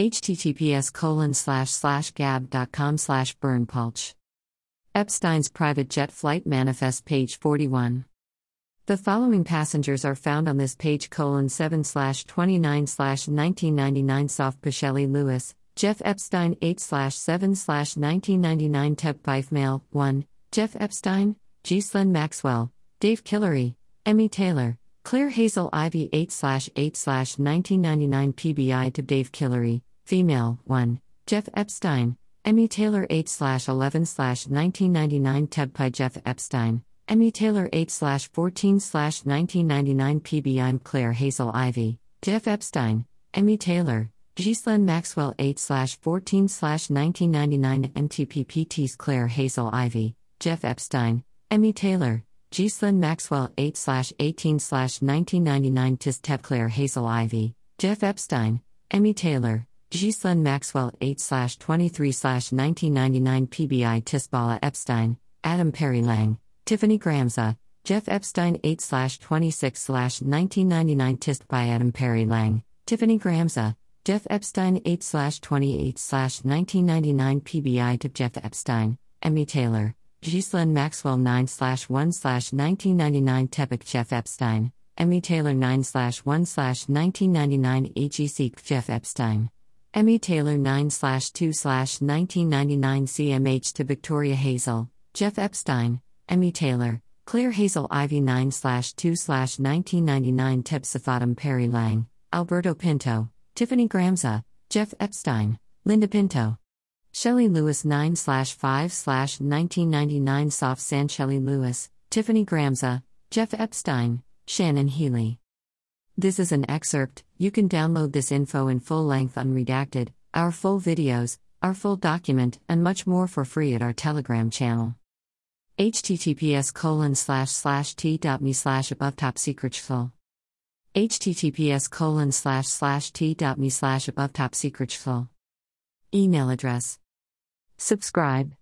https colon slash slash gab.com slash berndpulch. Epstein's private jet flight manifest page 41. The following passengers are found on this page colon 7 slash 29 slash 1999 Soft Pichelli Lewis, Jeff Epstein 8 slash 7 slash 1999 Teb Pife Mail 1, Jeff Epstein, Ghislaine Maxwell, Dave Killery, Emmy Taylor, Claire Hazel Ivy 8 slash 8 slash 1999 PBI to Dave Killery, female 1, Jeff Epstein, Emmy Taylor 8 slash 11 slash 1999 Tebpi Jeff Epstein, Emmy Taylor 8 slash 14 slash 1999 PBI Claire Hazel Ivy, Jeff Epstein, Emmy Taylor, Ghislaine Maxwell 8 slash 14 slash 1999 MTPPT's Claire Hazel Ivy, Jeff Epstein, Emmy Taylor, Ghislaine Maxwell 8 18 1999 Tis Tep Claire Hazel Ivy, Jeff Epstein, Emmy Taylor, Ghislaine Maxwell 8 23 1999 PBI Tisbala Epstein, Adam Perry Lang, Tiffany Gramza, Jeff Epstein 8 26 1999 Tist by Adam Perry Lang, Tiffany Gramza, Jeff Epstein 8 28 1999 PBI to Jeff Epstein, Emmy Taylor, Ghislaine Maxwell 9 1 1999 Tepik Jeff Epstein, Emmy Taylor 9 1 1999 AGC Jeff Epstein. Emmy Taylor 9 2 1999 CMH to Victoria Hazel, Jeff Epstein, Emmy Taylor, Claire Hazel Ivy 9 2 1999 Teb Perry Lang, Alberto Pinto, Tiffany Gramza, Jeff Epstein, Linda Pinto. Shelley Lewis 9 5 1999 Soft Sand Shelley Lewis, Tiffany Gramza, Jeff Epstein, Shannon Healy. This is an excerpt, you can download this info in full length unredacted, our full videos, our full document, and much more for free at our Telegram channel. https colon slash slash t.me slash above top secret https colon slash slash t.me slash above top secret Email address. Subscribe.